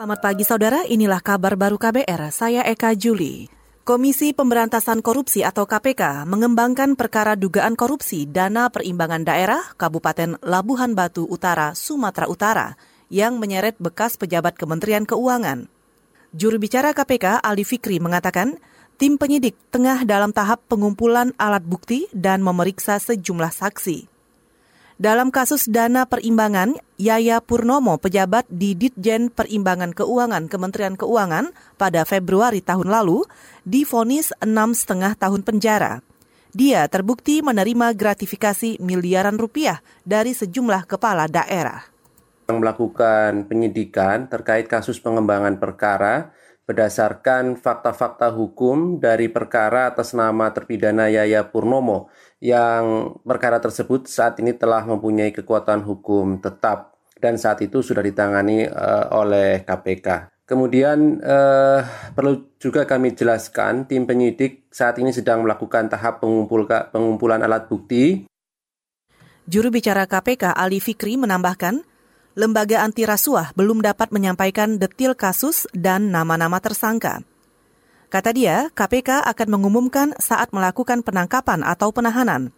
Selamat pagi saudara, inilah kabar baru KBR, saya Eka Juli. Komisi Pemberantasan Korupsi atau KPK mengembangkan perkara dugaan korupsi dana perimbangan daerah Kabupaten Labuhan Batu Utara, Sumatera Utara yang menyeret bekas pejabat Kementerian Keuangan. Juru bicara KPK Ali Fikri mengatakan, tim penyidik tengah dalam tahap pengumpulan alat bukti dan memeriksa sejumlah saksi. Dalam kasus dana perimbangan, Yaya Purnomo, pejabat di Ditjen Perimbangan Keuangan Kementerian Keuangan pada Februari tahun lalu, difonis enam setengah tahun penjara. Dia terbukti menerima gratifikasi miliaran rupiah dari sejumlah kepala daerah. Melakukan penyidikan terkait kasus pengembangan perkara berdasarkan fakta-fakta hukum dari perkara atas nama terpidana Yaya Purnomo yang perkara tersebut saat ini telah mempunyai kekuatan hukum tetap dan saat itu sudah ditangani uh, oleh KPK. Kemudian uh, perlu juga kami jelaskan tim penyidik saat ini sedang melakukan tahap pengumpul, pengumpulan alat bukti. Juru bicara KPK Ali Fikri menambahkan, lembaga anti rasuah belum dapat menyampaikan detil kasus dan nama-nama tersangka. Kata dia, KPK akan mengumumkan saat melakukan penangkapan atau penahanan.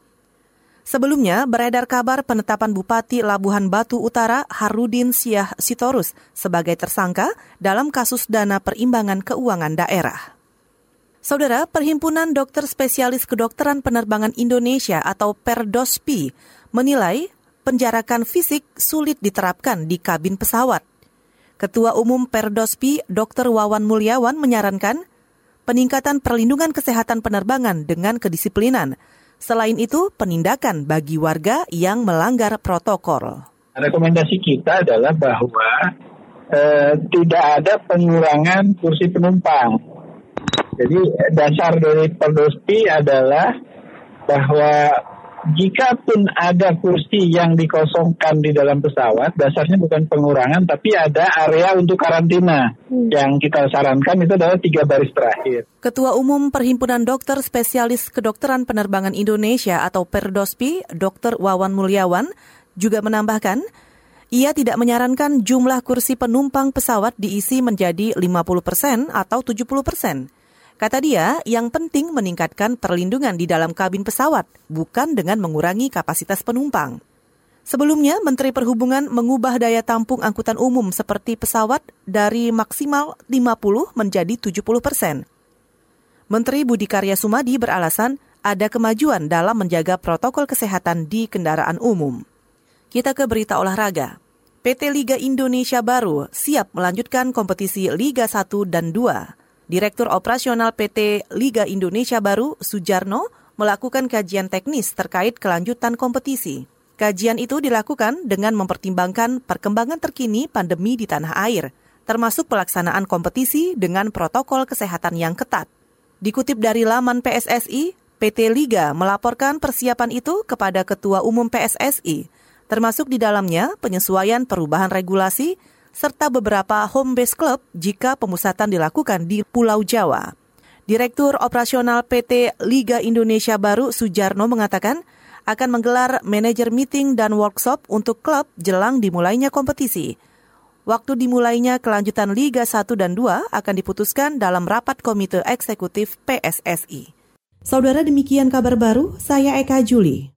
Sebelumnya, beredar kabar penetapan Bupati Labuhan Batu Utara Harudin Syah Sitorus sebagai tersangka dalam kasus dana perimbangan keuangan daerah. Saudara, Perhimpunan Dokter Spesialis Kedokteran Penerbangan Indonesia atau Perdospi menilai penjarakan fisik sulit diterapkan di kabin pesawat. Ketua Umum Perdospi Dr. Wawan Mulyawan menyarankan peningkatan perlindungan kesehatan penerbangan dengan kedisiplinan. Selain itu, penindakan bagi warga yang melanggar protokol. Rekomendasi kita adalah bahwa eh, tidak ada pengurangan kursi penumpang. Jadi dasar dari Perdospi adalah bahwa jika pun ada kursi yang dikosongkan di dalam pesawat, dasarnya bukan pengurangan, tapi ada area untuk karantina. Hmm. Yang kita sarankan itu adalah tiga baris terakhir. Ketua Umum Perhimpunan Dokter Spesialis Kedokteran Penerbangan Indonesia atau Perdospi, Dr. Wawan Mulyawan, juga menambahkan, ia tidak menyarankan jumlah kursi penumpang pesawat diisi menjadi 50 persen atau 70 persen. Kata dia, yang penting meningkatkan perlindungan di dalam kabin pesawat, bukan dengan mengurangi kapasitas penumpang. Sebelumnya, Menteri Perhubungan mengubah daya tampung angkutan umum seperti pesawat dari maksimal 50 menjadi 70 persen. Menteri Budi Karya Sumadi beralasan ada kemajuan dalam menjaga protokol kesehatan di kendaraan umum. Kita ke berita olahraga. PT Liga Indonesia Baru siap melanjutkan kompetisi Liga 1 dan 2. Direktur Operasional PT Liga Indonesia Baru, Sujarno, melakukan kajian teknis terkait kelanjutan kompetisi. Kajian itu dilakukan dengan mempertimbangkan perkembangan terkini pandemi di tanah air, termasuk pelaksanaan kompetisi dengan protokol kesehatan yang ketat. Dikutip dari laman PSSI, PT Liga melaporkan persiapan itu kepada Ketua Umum PSSI, termasuk di dalamnya penyesuaian perubahan regulasi serta beberapa home base club jika pemusatan dilakukan di Pulau Jawa. Direktur Operasional PT Liga Indonesia Baru Sujarno mengatakan akan menggelar manajer meeting dan workshop untuk klub jelang dimulainya kompetisi. Waktu dimulainya kelanjutan Liga 1 dan 2 akan diputuskan dalam rapat komite eksekutif PSSI. Saudara demikian kabar baru, saya Eka Juli.